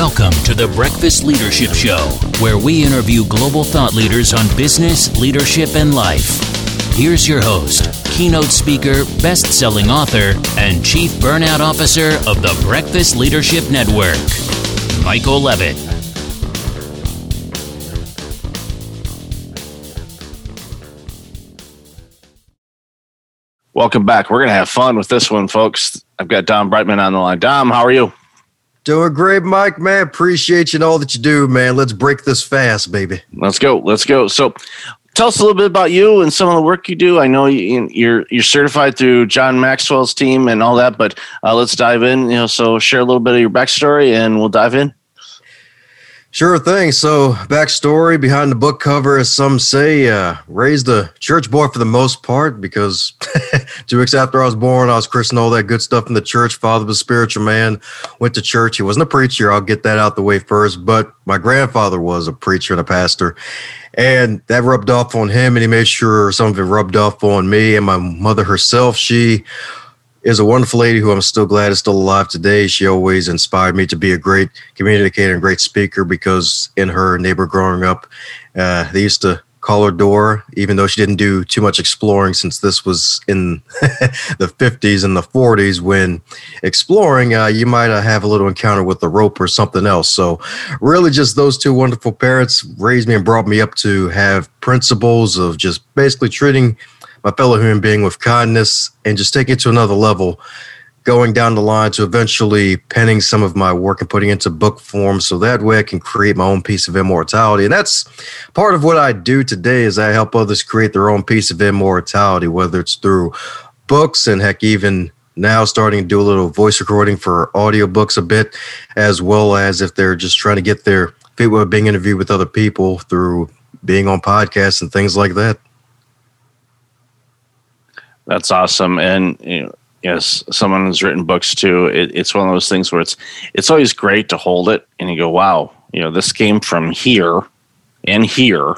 Welcome to the Breakfast Leadership Show, where we interview global thought leaders on business, leadership, and life. Here's your host, keynote speaker, best selling author, and chief burnout officer of the Breakfast Leadership Network, Michael Levitt. Welcome back. We're going to have fun with this one, folks. I've got Dom Brightmon on the line. Dom, how are you? Doing great, Mike, man. Appreciate you and all that you do, man. Let's break this fast, baby. Let's go. Let's go. So, tell us a little bit about you and some of the work you do. I know you're you're certified through John Maxwell's team and all that, but uh, let's dive in. You know, so share a little bit of your backstory, and we'll dive in. Sure thing. So, backstory behind the book cover, as some say, uh, raised a church boy for the most part because two weeks after I was born, I was christened, all that good stuff in the church. Father was a spiritual man, went to church. He wasn't a preacher. I'll get that out the way first. But my grandfather was a preacher and a pastor. And that rubbed off on him, and he made sure some of it rubbed off on me and my mother herself. She is a wonderful lady who I'm still glad is still alive today. She always inspired me to be a great communicator and great speaker because in her neighbor growing up, uh, they used to call her Dora, even though she didn't do too much exploring since this was in the 50s and the 40s when exploring, uh, you might uh, have a little encounter with the rope or something else. So, really, just those two wonderful parents raised me and brought me up to have principles of just basically treating my fellow human being with kindness and just take it to another level going down the line to eventually penning some of my work and putting it into book form so that way I can create my own piece of immortality. And that's part of what I do today is I help others create their own piece of immortality, whether it's through books and heck even now starting to do a little voice recording for audiobooks a bit, as well as if they're just trying to get their feet with being interviewed with other people through being on podcasts and things like that. That's awesome. And you know, yes, someone who's written books too. It, it's one of those things where it's it's always great to hold it and you go, wow, you know, this came from here and here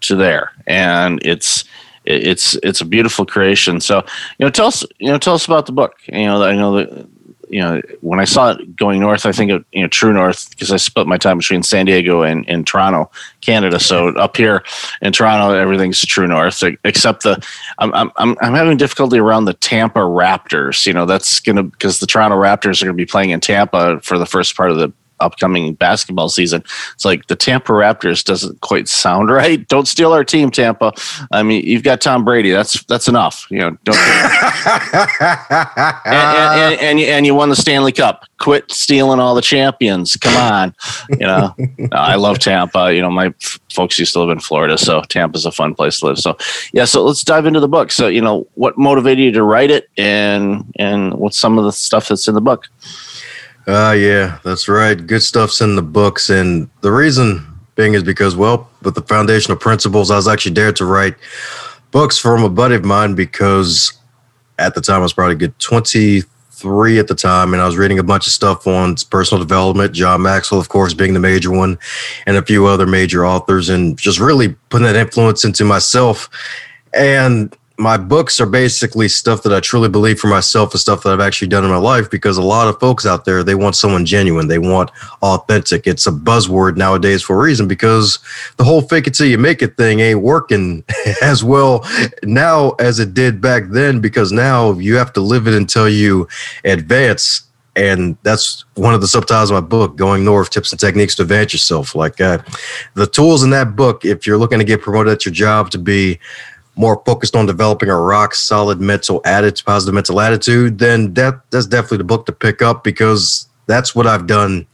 to there, and it's it's it's a beautiful creation. So you know, tell us you know tell us about the book. You know, I know that you know, when I saw it going north, I think of you know True North because I split my time between San Diego and, and Toronto, Canada. So up here in Toronto, everything's True North except the I'm I'm I'm having difficulty around the Tampa Raptors. You know, that's gonna because the Toronto Raptors are gonna be playing in Tampa for the first part of the upcoming basketball season. It's like the Tampa Raptors doesn't quite sound right. Don't steal our team, Tampa. I mean, you've got Tom Brady. That's that's enough. You know, don't. and, and, and, and, you won the Stanley Cup. Quit stealing all the champions. Come on. You know, I love Tampa. You know, my folks used to live in Florida, so Tampa's a fun place to live. So, yeah. So let's dive into the book. So, you know, what motivated you to write it, and and what's some of the stuff that's in the book? Ah, uh, yeah, that's right. Good stuff's in the books. And the reason being is because, well, with the foundational principles, I was actually dared to write books from a buddy of mine because at the time I was probably good 23 at the time. And I was reading a bunch of stuff on personal development, John Maxwell, of course, being the major one, and a few other major authors, and just really putting that influence into myself. And my books are basically stuff that I truly believe for myself and stuff that I've actually done in my life because a lot of folks out there, they want someone genuine. They want authentic. It's a buzzword nowadays for a reason because the whole fake it till you make it thing ain't working as well now as it did back then because now you have to live it until you advance. And that's one of the subtitles of my book, Going North Tips and Techniques to Advance Yourself. Like uh, the tools in that book, if you're looking to get promoted at your job to be more focused on developing a rock solid mental attitude, positive mental attitude, then that that's definitely the book to pick up because that's what I've done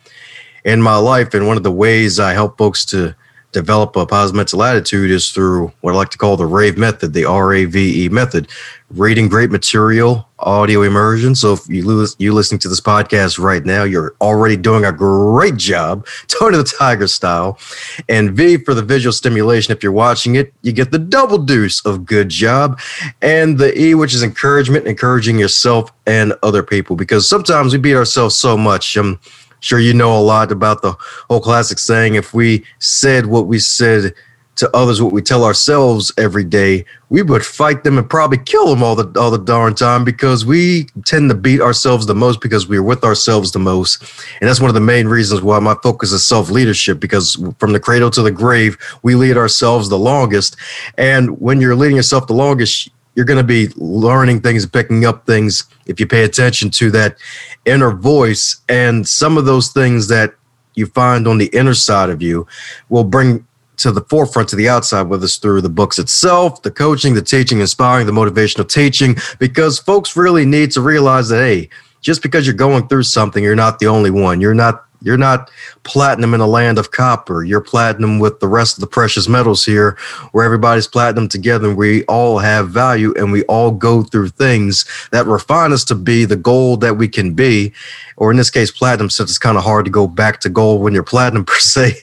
in my life. And one of the ways I help folks to develop a positive mental attitude is through what I like to call the RAVE method, the R A V E method. Reading great material, audio immersion. So if you lose, you listening to this podcast right now, you're already doing a great job, Tony the Tiger style. And V for the visual stimulation. If you're watching it, you get the double deuce of good job. And the E, which is encouragement, encouraging yourself and other people. Because sometimes we beat ourselves so much. Um, sure you know a lot about the whole classic saying if we said what we said to others what we tell ourselves every day, we would fight them and probably kill them all the all the darn time because we tend to beat ourselves the most because we're with ourselves the most. And that's one of the main reasons why my focus is self-leadership because from the cradle to the grave, we lead ourselves the longest. And when you're leading yourself the longest, you're going to be learning things, picking up things if you pay attention to that inner voice and some of those things that you find on the inner side of you will bring to the forefront to the outside, whether it's through the books itself, the coaching, the teaching, inspiring, the motivational teaching, because folks really need to realize that, hey, just because you're going through something, you're not the only one. You're not you're not platinum in a land of copper. You're platinum with the rest of the precious metals here, where everybody's platinum together and we all have value and we all go through things that refine us to be the gold that we can be or in this case, platinum, since it's kind of hard to go back to gold when you're platinum per se,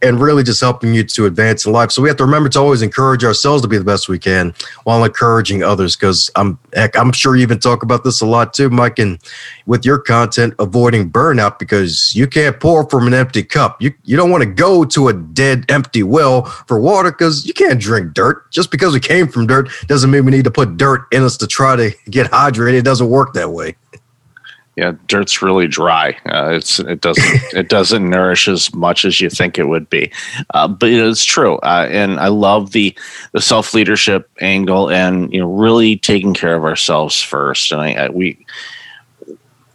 and really just helping you to advance in life. So we have to remember to always encourage ourselves to be the best we can while encouraging others. Because I'm heck, I'm sure you even talk about this a lot too, Mike, and with your content, avoiding burnout because you can't pour from an empty cup. You you don't want to go to a dead, empty well for water because you can't drink dirt. Just because we came from dirt doesn't mean we need to put dirt in us to try to get hydrated. It doesn't work that way yeah, dirt's really dry. Uh, it's it doesn't it doesn't nourish as much as you think it would be, uh, but it's true. Uh, and I love the the self leadership angle, and you know, really taking care of ourselves first. And I, I we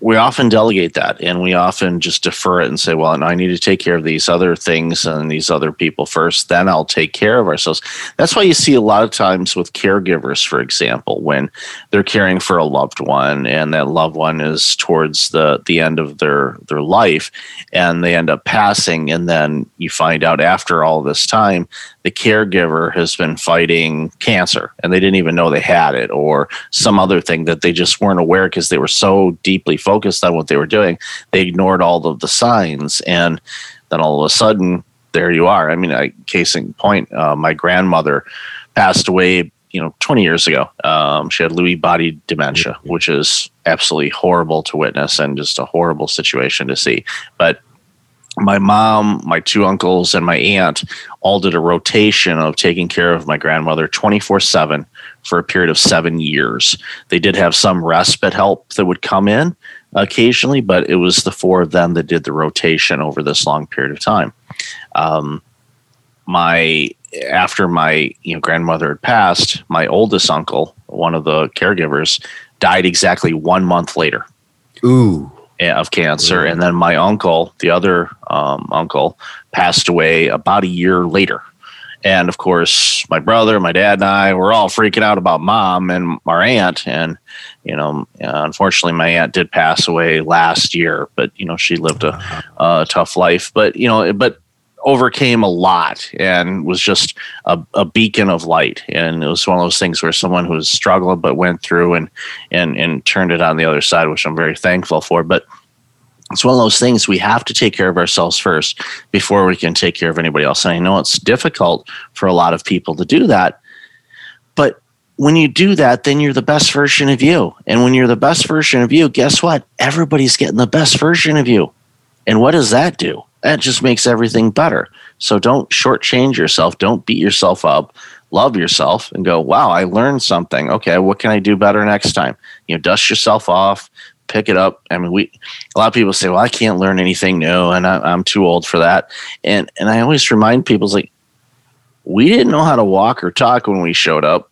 we often delegate that and we often just defer it and say, well, I need to take care of these other things and these other people first, then I'll take care of ourselves. That's why you see a lot of times with caregivers, for example, when they're caring for a loved one and that loved one is towards the, the end of their, their life and they end up passing. And then you find out after all this time the caregiver has been fighting cancer and they didn't even know they had it or some other thing that they just weren't aware because they were so deeply focused on what they were doing they ignored all of the signs and then all of a sudden there you are. I mean I, case in point uh, my grandmother passed away you know 20 years ago. Um, she had lewy body dementia which is absolutely horrible to witness and just a horrible situation to see. But my mom, my two uncles, and my aunt all did a rotation of taking care of my grandmother 24 7 for a period of seven years. They did have some respite help that would come in occasionally, but it was the four of them that did the rotation over this long period of time. Um, my after my you know grandmother had passed, my oldest uncle, one of the caregivers, died exactly one month later. Ooh of cancer. And then my uncle, the other um, uncle, passed away about a year later. And of course, my brother, my dad, and I were all freaking out about mom and our aunt. And, you know, unfortunately, my aunt did pass away last year, but, you know, she lived a, a tough life. But, you know, but overcame a lot and was just a, a, beacon of light. And it was one of those things where someone who was struggling but went through and and and turned it on the other side, which I'm very thankful for. But it's one of those things we have to take care of ourselves first before we can take care of anybody else. And I know it's difficult for a lot of people to do that, but when you do that, then you're the best version of you. And when you're the best version of you, guess what? Everybody's getting the best version of you. And what does that do? That just makes everything better. So don't shortchange yourself. Don't beat yourself up. Love yourself and go, wow, I learned something. Okay, what can I do better next time? You know, dust yourself off, pick it up. I mean, we a lot of people say, well, I can't learn anything new, and I, am too old for that. And and I always remind people, it's like, we didn't know how to walk or talk when we showed up.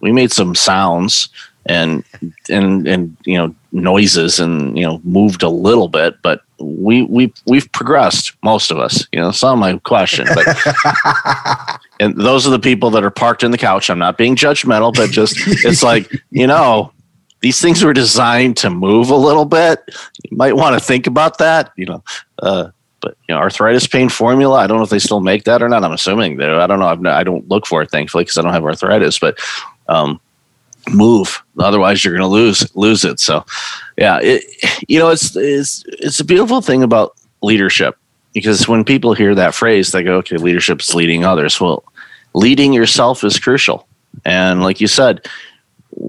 We made some sounds and and and you know noises and you know moved a little bit but we we we've progressed most of us you know some my question but and those are the people that are parked in the couch. I'm not being judgmental but just it's like you know these things were designed to move a little bit. You might want to think about that you know uh, but you know arthritis pain formula i don't know if they still make that or not. I'm assuming they i don't know I've, i don't look for it thankfully because i don't have arthritis but um, move. Otherwise you're going to lose lose it. So yeah it, you know it's it's it's a beautiful thing about leadership because when people hear that phrase they go okay leadership is leading others. Well leading yourself is crucial. And like you said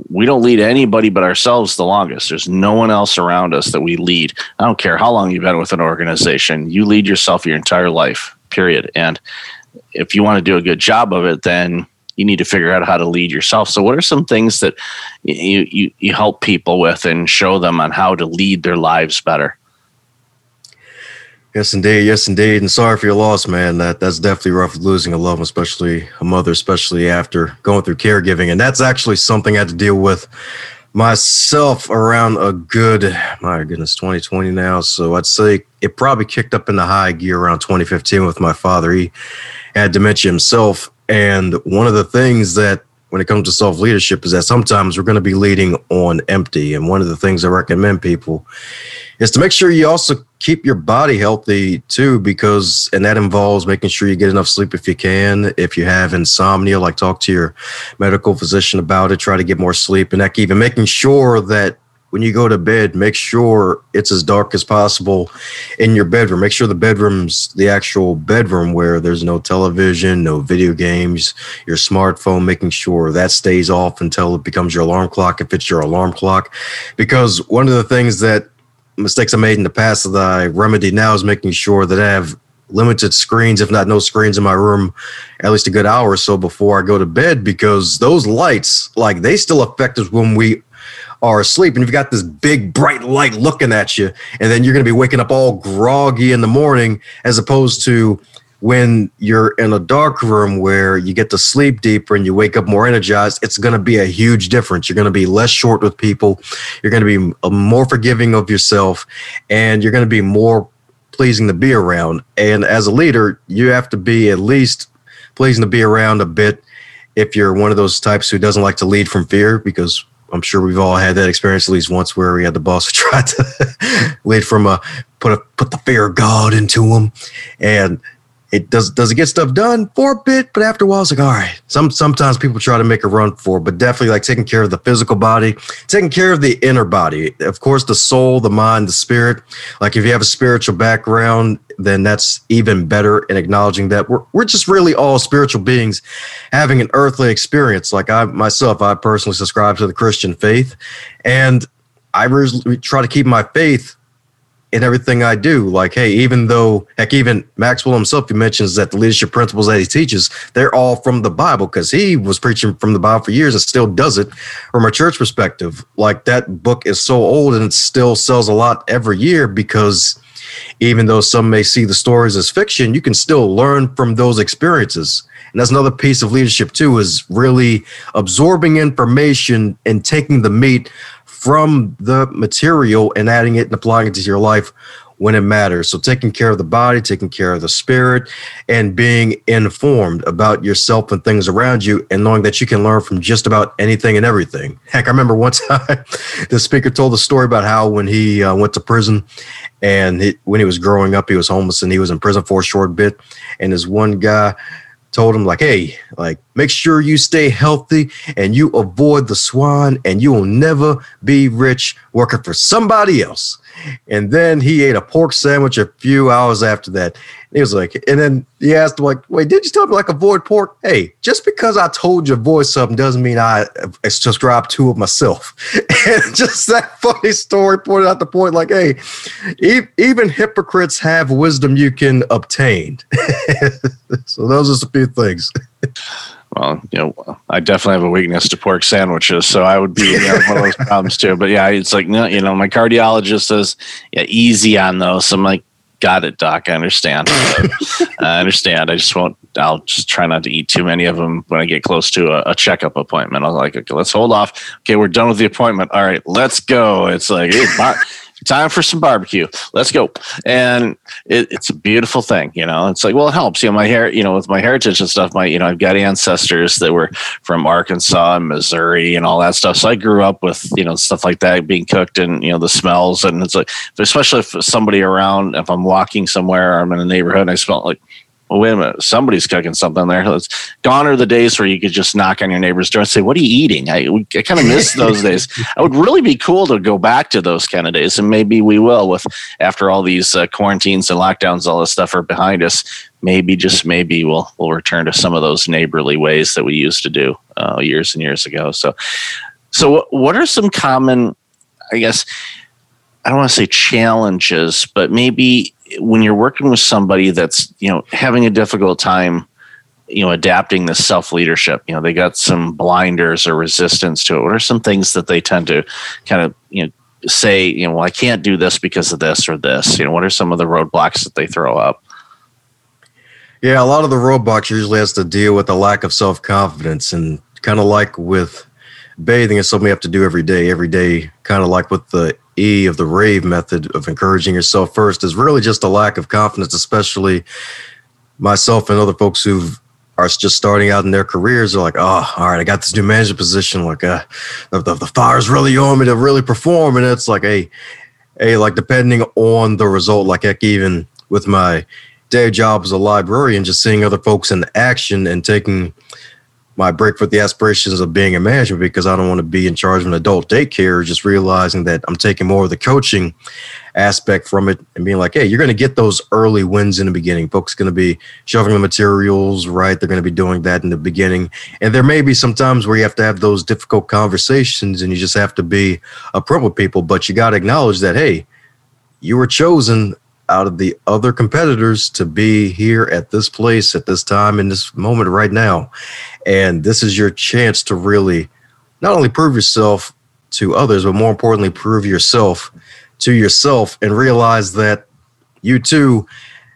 we don't lead anybody but ourselves the longest. There's no one else around us that we lead. I don't care how long you've been with an organization you lead yourself your entire life period. And if you want to do a good job of it, then you need to figure out how to lead yourself. So, what are some things that you, you, you help people with and show them on how to lead their lives better? Yes, indeed. Yes, indeed. And sorry for your loss, man. That that's definitely rough losing a loved one, especially a mother, especially after going through caregiving. And that's actually something I had to deal with myself around a good, my goodness, 2020 now. So I'd say it probably kicked up in the high gear around 2015 with my father. He had dementia himself. And one of the things that when it comes to self leadership is that sometimes we're going to be leading on empty. And one of the things I recommend people is to make sure you also keep your body healthy too, because, and that involves making sure you get enough sleep if you can. If you have insomnia, like talk to your medical physician about it, try to get more sleep. And that even making sure that when you go to bed, make sure it's as dark as possible in your bedroom. Make sure the bedroom's the actual bedroom where there's no television, no video games, your smartphone, making sure that stays off until it becomes your alarm clock if it's your alarm clock. Because one of the things that mistakes I made in the past that I remedy now is making sure that I have limited screens, if not no screens in my room, at least a good hour or so before I go to bed because those lights, like they still affect us when we are asleep and you've got this big bright light looking at you and then you're going to be waking up all groggy in the morning as opposed to when you're in a dark room where you get to sleep deeper and you wake up more energized it's going to be a huge difference. You're going to be less short with people you're going to be uh, more forgiving of yourself and you're going to be more pleasing to be around. And as a leader you have to be at least pleasing to be around a bit if you're one of those types who doesn't like to lead from fear because I'm sure we've all had that experience at least once where we had the boss tried to lead from a put a put the fear of God into him, and it does does it get stuff done for a bit, but after a while it's like, all right. Some sometimes people try to make a run for, but definitely like taking care of the physical body, taking care of the inner body. Of course, the soul, the mind, the spirit. Like if you have a spiritual background, then that's even better in acknowledging that we're we're just really all spiritual beings having an earthly experience. Like I myself, I personally subscribe to the Christian faith, and I really try to keep my faith in everything I do. Like, hey, even though, heck, even Maxwell himself, he mentions that the leadership principles that he teaches, they're all from the Bible because he was preaching from the Bible for years and still does it from a church perspective. Like, that book is so old and it still sells a lot every year because even though some may see the stories as fiction, you can still learn from those experiences. And that's another piece of leadership, too, is really absorbing information and taking the meat from the material and adding it and applying it to your life when it matters. So, taking care of the body, taking care of the spirit, and being informed about yourself and things around you, and knowing that you can learn from just about anything and everything. Heck, I remember one time the speaker told the story about how when he uh, went to prison and he, when he was growing up, he was homeless and he was in prison for a short bit. And this one guy told him like hey like make sure you stay healthy and you avoid the swine and you will never be rich working for somebody else and then he ate a pork sandwich a few hours after that. He was like, and then he asked like, wait, did you tell me like avoid pork? Hey, just because I told you avoid something doesn't mean I subscribe to it myself. and just that funny story pointed out the point, like, hey, even hypocrites have wisdom you can obtain. so those are a few things well, you know, I definitely have a weakness to pork sandwiches, so I would be you know, one of those problems too. But yeah, it's like no, you know, my cardiologist says, yeah, easy on those. So I'm like, got it, doc. I understand. I understand. I just won't. I'll just try not to eat too many of them when I get close to a, a checkup appointment. I'm like, okay, let's hold off. Okay, we're done with the appointment. All right, let's go. It's like. Hey, time for some barbecue. Let's go. And it, it's a beautiful thing, you know. It's like, well, it helps. You know, my hair, you know, with my heritage and stuff, my, you know, I've got ancestors that were from Arkansas and Missouri and all that stuff. So I grew up with, you know, stuff like that being cooked and, you know, the smells. And it's like, especially if somebody around, if I'm walking somewhere, I'm in a neighborhood and I smell like well, wait a minute, somebody's cooking something there. Let's, gone are the days where you could just knock on your neighbor's door and say, "What are you eating?" I, I kind of miss those days. I would really be cool to go back to those kind of days, and maybe we will. With after all these uh, quarantines and lockdowns, all this stuff are behind us. Maybe just maybe we'll we'll return to some of those neighborly ways that we used to do uh, years and years ago. So, so what are some common, I guess, I don't want to say challenges, but maybe when you're working with somebody that's you know having a difficult time you know adapting this self leadership you know they got some blinders or resistance to it. What are some things that they tend to kind of you know say you know well i can't do this because of this or this. You know what are some of the roadblocks that they throw up? Yeah a lot of the roadblocks usually has to deal with the lack of self-confidence and kind of like with bathing is something you have to do every day. Every day kind of like with the e of the rave method of encouraging yourself first is really just a lack of confidence especially myself and other folks who are just starting out in their careers are like, oh, all right, I got this new manager position. Like, uh, the, the, the fire's really on me to really perform. And it's like, hey, hey, like depending on the result, like heck, even with my day job as a librarian, just seeing other folks in action and taking my break for the aspirations of being a manager because I don't want to be in charge of an adult daycare. Just realizing that I'm taking more of the coaching aspect from it and being like, hey, you're going to get those early wins in the beginning. Folks going to be shoving the materials, right? They're going to be doing that in the beginning. And there may be some times where you have to have those difficult conversations and you just have to be upfront with people, but you got to acknowledge that, hey, you were chosen out of the other competitors to be here at this place at this time in this moment right now. And this is your chance to really not only prove yourself to others, but more importantly, prove yourself to yourself and realize that you too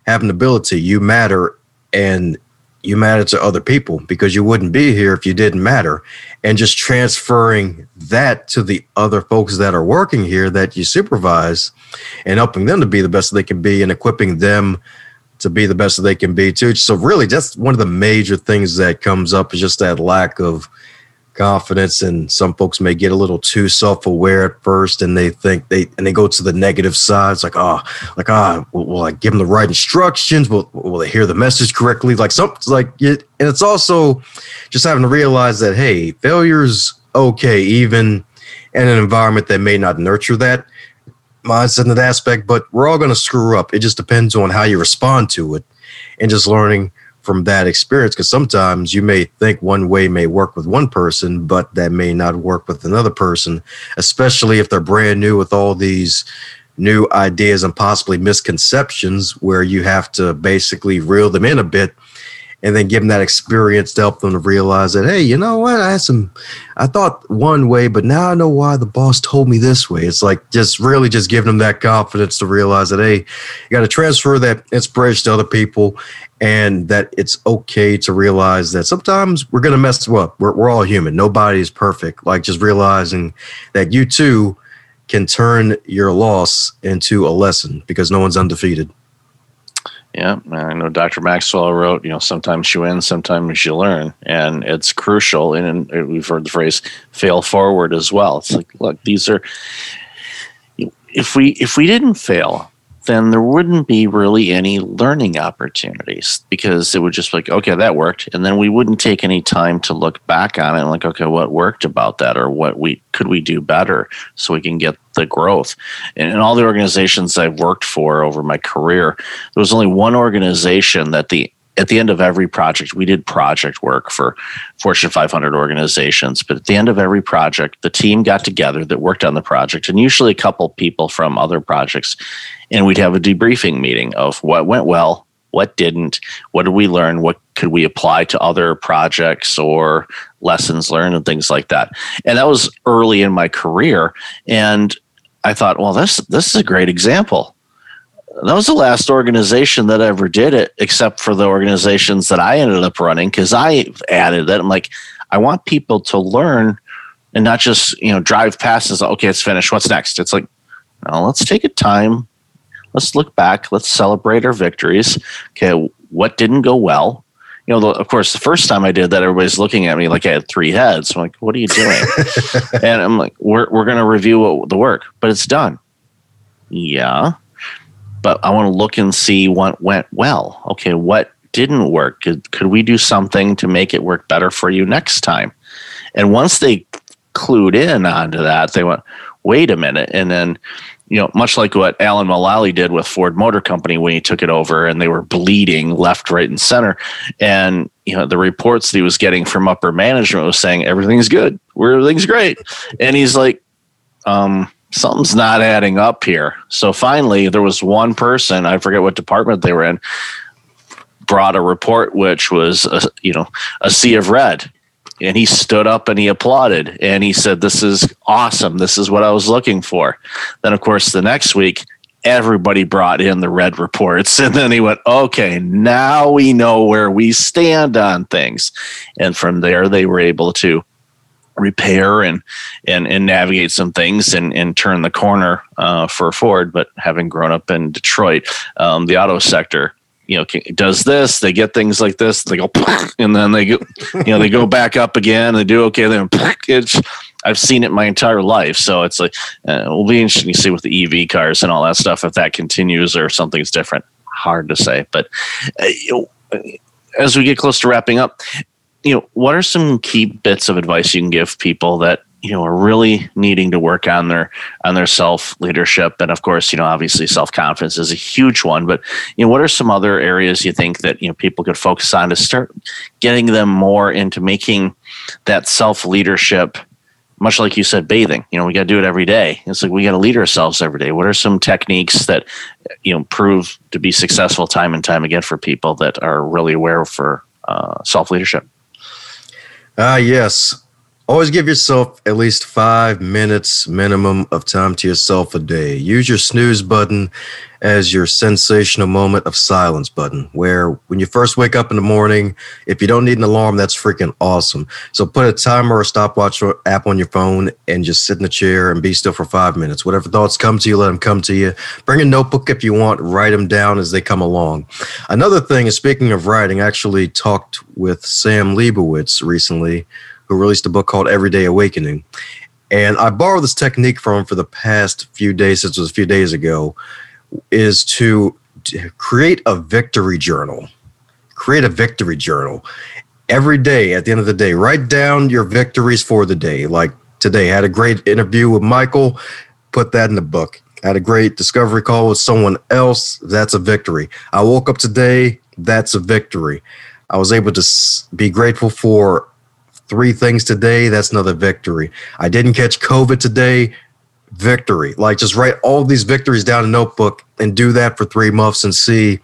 have an ability. You matter and you matter to other people because you wouldn't be here if you didn't matter. And just transferring that to the other folks that are working here that you supervise and helping them to be the best they can be and equipping them to be the best they can be too. So really that's one of the major things that comes up is just that lack of confidence and some folks may get a little too self-aware at first and they think they and they go to the negative side. It's like oh like ah oh, will, will, i give them the right instructions? Will, will they hear the message correctly? Like something like it and it's also just having to realize that hey failure's okay even in an environment that may not nurture that mindset and that aspect but we're all going to screw up. It just depends on how you respond to it and just learning from that experience because sometimes you may think one way may work with one person but that may not work with another person especially if they're brand new with all these new ideas and possibly misconceptions where you have to basically reel them in a bit and then give them that experience to help them to realize that hey you know what? I had some i thought one way but now i know why the boss told me this way. It's like just really just giving them that confidence to realize that hey you got to transfer that inspiration to other people and that it's okay to realize that sometimes we're going to mess up. We're, we're all human. Nobody's perfect. Like just realizing that you too can turn your loss into a lesson because no one's undefeated yeah, I know Dr. Maxwell wrote, you know, sometimes you win, sometimes you learn. And it's crucial. And uh, we've heard the phrase fail forward as well. It's like, look, these are, if we, if we didn't fail, then there wouldn't be really any learning opportunities because it would just be like, okay, that worked. And then we wouldn't take any time to look back on it and like, okay, what worked about that or what we could we do better so we can get the growth. And in all the organizations I've worked for over my career, there was only one organization that the at the end of every project, we did project work for Fortune 500 organizations. But at the end of every project, the team got together that worked on the project, and usually a couple people from other projects, and we'd have a debriefing meeting of what went well, what didn't, what did we learn, what could we apply to other projects or lessons learned, and things like that. And that was early in my career, and I thought, well, this this is a great example that was the last organization that ever did it, except for the organizations that I ended up running because I added it. I'm like, I want people to learn and not just you know drive past and okay, it's finished. What's next? It's like, no, let's take a time. Let's look back. Let's celebrate our victories. Okay, what didn't go well? You know, of course, the first time I did that, everybody's looking at me like I had three heads. I'm like, what are you doing? and I'm like, we're we're going to review what, the work, but it's done. Yeah but I want to look and see what went well. Okay, what didn't work? Could, could we do something to make it work better for you next time? And once they clued in onto that, they went, wait a minute. And then, you know, much like what Alan Mulally did with Ford Motor Company when he took it over and they were bleeding left, right, and center. And, you know, the reports that he was getting from upper management was saying everything's good, everything's great. And he's like, um, something's not adding up here. So finally, there was one person, I forget what department they were in, brought a report which was a, you know a sea of red. And he stood up and he applauded. And he said this is awesome. This is what i was looking for. Then of course the next week everybody brought in the red reports. And then he went okay now we know where we stand on things. And from there they were able to repair and and and navigate some things and and turn the corner uh, for Ford. But having grown up in Detroit, um, the auto sector you know does this they get things like this they go and then they go you know they go back up again they do okay then it's i've seen it my entire life so it's like uh, will be interesting to see with the ev cars and all that stuff if that continues or something's different hard to say but uh, know, as we get close to wrapping up you know what are some key bits of advice you can give people that you know are really needing to work on their on their self leadership and of course you know obviously self confidence is a huge one but you know what are some other areas you think that you know people could focus on to start getting them more into making that self leadership much like you said bathing? You know we got to do it every day. It's like we got to lead ourselves every day. What are some techniques that you know prove to be successful time and time again for people that are really aware for uh, self leadership ah yes Always give yourself at least five minutes minimum of time to yourself a day. Use your snooze button as your sensational moment of silence button, where when you first wake up in the morning, if you don't need an alarm, that's freaking awesome. So put a timer or stopwatch app on your phone and just sit in the chair and be still for five minutes. Whatever thoughts come to you, let them come to you. Bring a notebook if you want, write them down as they come along. Another thing is speaking of writing, I actually talked with Sam Liebowitz recently who released a book called Everyday Awakening. And I borrowed this technique from him for the past few days, since it was a few days ago, is to create a victory journal. Create a victory journal. Every day, at the end of the day, write down your victories for the day. Like today, had a great interview with Michael, put that in the book. I had a great discovery call with someone else. That's a victory. I woke up today. That's a victory. I was able to be grateful for three things today, that's another victory. I didn't catch COVID today, victory. Like just write all these victories down in a notebook and do that for three months and see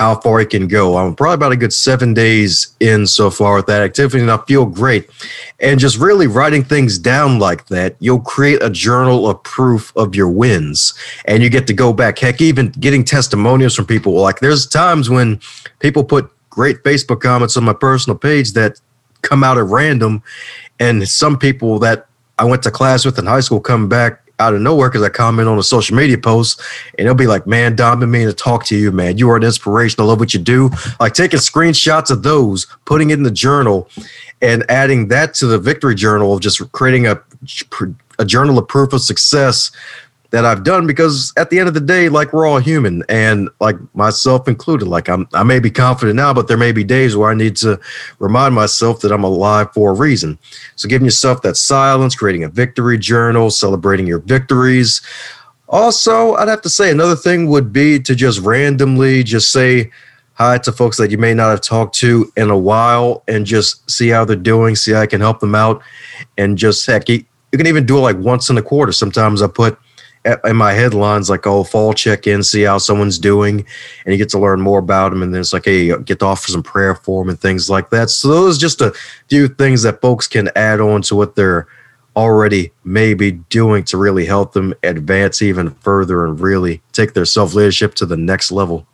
how far it can go. I'm probably about a good seven days in so far with that activity, and I feel great. And just really writing things down like that, you'll create a journal of proof of your wins. And you get to go back. Heck, even getting testimonials from people. Like there's times when people put great Facebook comments on my personal page that come out at random. And some people that I went to class with in high school come back out of nowhere because I comment on a social media post and they'll be like, Man, Don, been meaning to talk to you, man. You are an inspiration. I love what you do. Like taking screenshots of those, putting it in the journal, and adding that to the victory journal of just creating a, a journal of proof of success that I've done because at the end of the day, like we're all human and like myself included, like I'm, I may be confident now, but there may be days where I need to remind myself that I'm alive for a reason. So giving yourself that silence, creating a victory journal, celebrating your victories. Also, I'd have to say another thing would be to just randomly just say hi to folks that you may not have talked to in a while and just see how they're doing, see how I can help them out. And just heck, you, you can even do it like once in a quarter. Sometimes I put in my headlines like oh fall check in see how someone's doing. And you get to learn more about them and then it's like hey get to offer some prayer for them and things like that. So those just a few things that folks can add on to what they're already maybe doing to really help them advance even further and really take their self leadership to the next level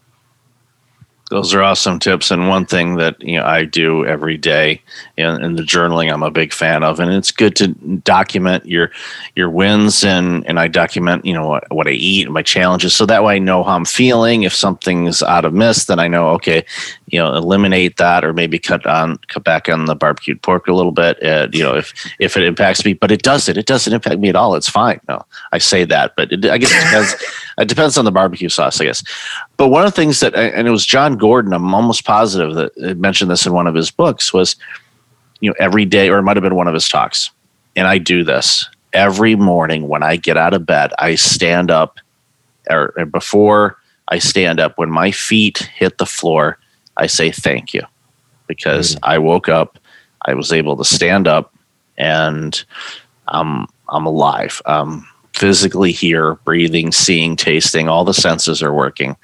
those are awesome tips, and one thing that you know I do every day in, in, the journaling, I'm a big fan of, and it's good to document your your wins and and I document you know what, what I eat and my challenges, so that way I know how I'm feeling. If something's out of miss, then I know okay, you know, eliminate that or maybe cut on cut back on the barbecued pork a little bit. Uh, you know, if if it impacts me, but it doesn't. It doesn't impact me at all. It's fine. No, I say that, but it, I guess it depends. it depends on the barbecue sauce, I guess. But one of the things that, and it was Jon Gordon, I'm almost positive that mentioned this in one of his books, was, you know, every day, or it might have been one of his talks. And I do this every morning when I get out of bed, I stand up, or, or before I stand up, when my feet hit the floor, I say thank you because mm-hmm. I woke up, I was able to stand up, and I'm I'm alive. Um, physically here, breathing, seeing, tasting, all the senses are working,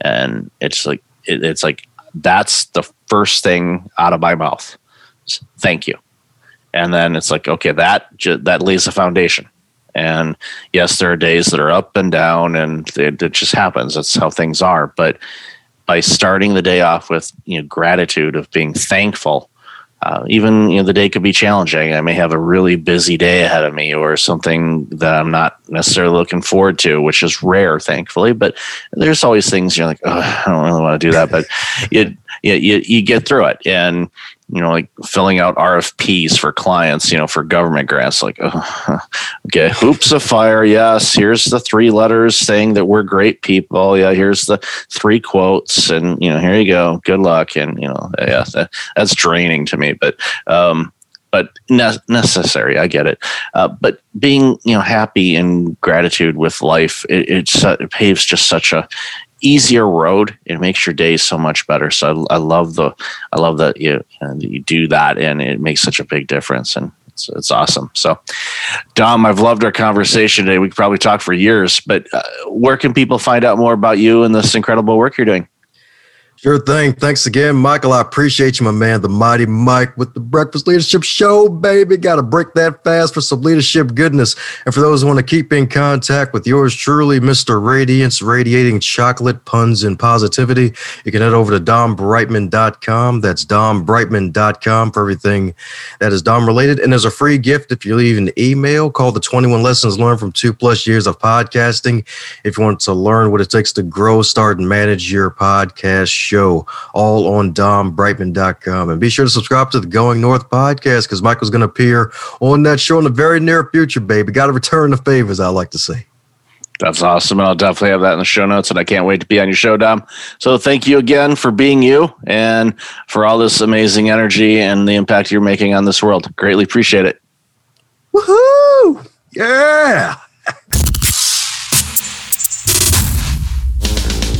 and it's like it, it's like that's the first thing out of my mouth. Thank you. And then it's like, okay, that that lays the foundation. And yes, there are days that are up and down, and it, it just happens. That's how things are. But by starting the day off with you know gratitude of being thankful. Uh, even you know the day could be challenging. I may have a really busy day ahead of me or something that i'm not necessarily looking forward to which is rare thankfully but there's always things you're like oh, i don't really want to do that but you, you, you get through it. And you know, like filling out RFPs for clients, you know, for government grants. Like, oh, okay, hoops of fire. Yes, here's the three letters saying that we're great people. Yeah, here's the three quotes, and you know, here you go. Good luck. And you know, yeah, that, that's draining to me, but um, but ne- necessary. I get it. Uh, but being you know happy and gratitude with life, it, it's, it paves just such a easier road. It makes your day so much better. So i, I love the i love that you, you, that you do that and it makes such a big difference and it's, it's awesome. So dom i've loved our conversation today. We could probably talk for years but uh, where can people find out more about you and this incredible work you're doing Sure thing. Thanks again, Michael. I appreciate you, my man, the mighty Mike with the Breakfast Leadership Show, baby. Got to break that fast for some leadership goodness. And for those who want to keep in contact with yours truly, Mr. Radiance, radiating chocolate, puns, and positivity, you can head over to dombrightmon.com. That's dombrightmon.com for everything that is Dom related. And there's a free gift if you leave an email called the 21 Lessons Learned from Two Plus Years of Podcasting. If you want to learn what it takes to grow, start, and manage your podcast show, all on dombrightmon.com. And be sure to subscribe to the Going North podcast because Michael's going to appear on that show in the very near future, baby. Got to return the favors, I like to say. That's awesome. And I'll definitely have that in the show notes. And I can't wait to be on your show, Dom. So thank you again for being you and for all this amazing energy and the impact you're making on this world. Greatly appreciate it. Woohoo! Yeah.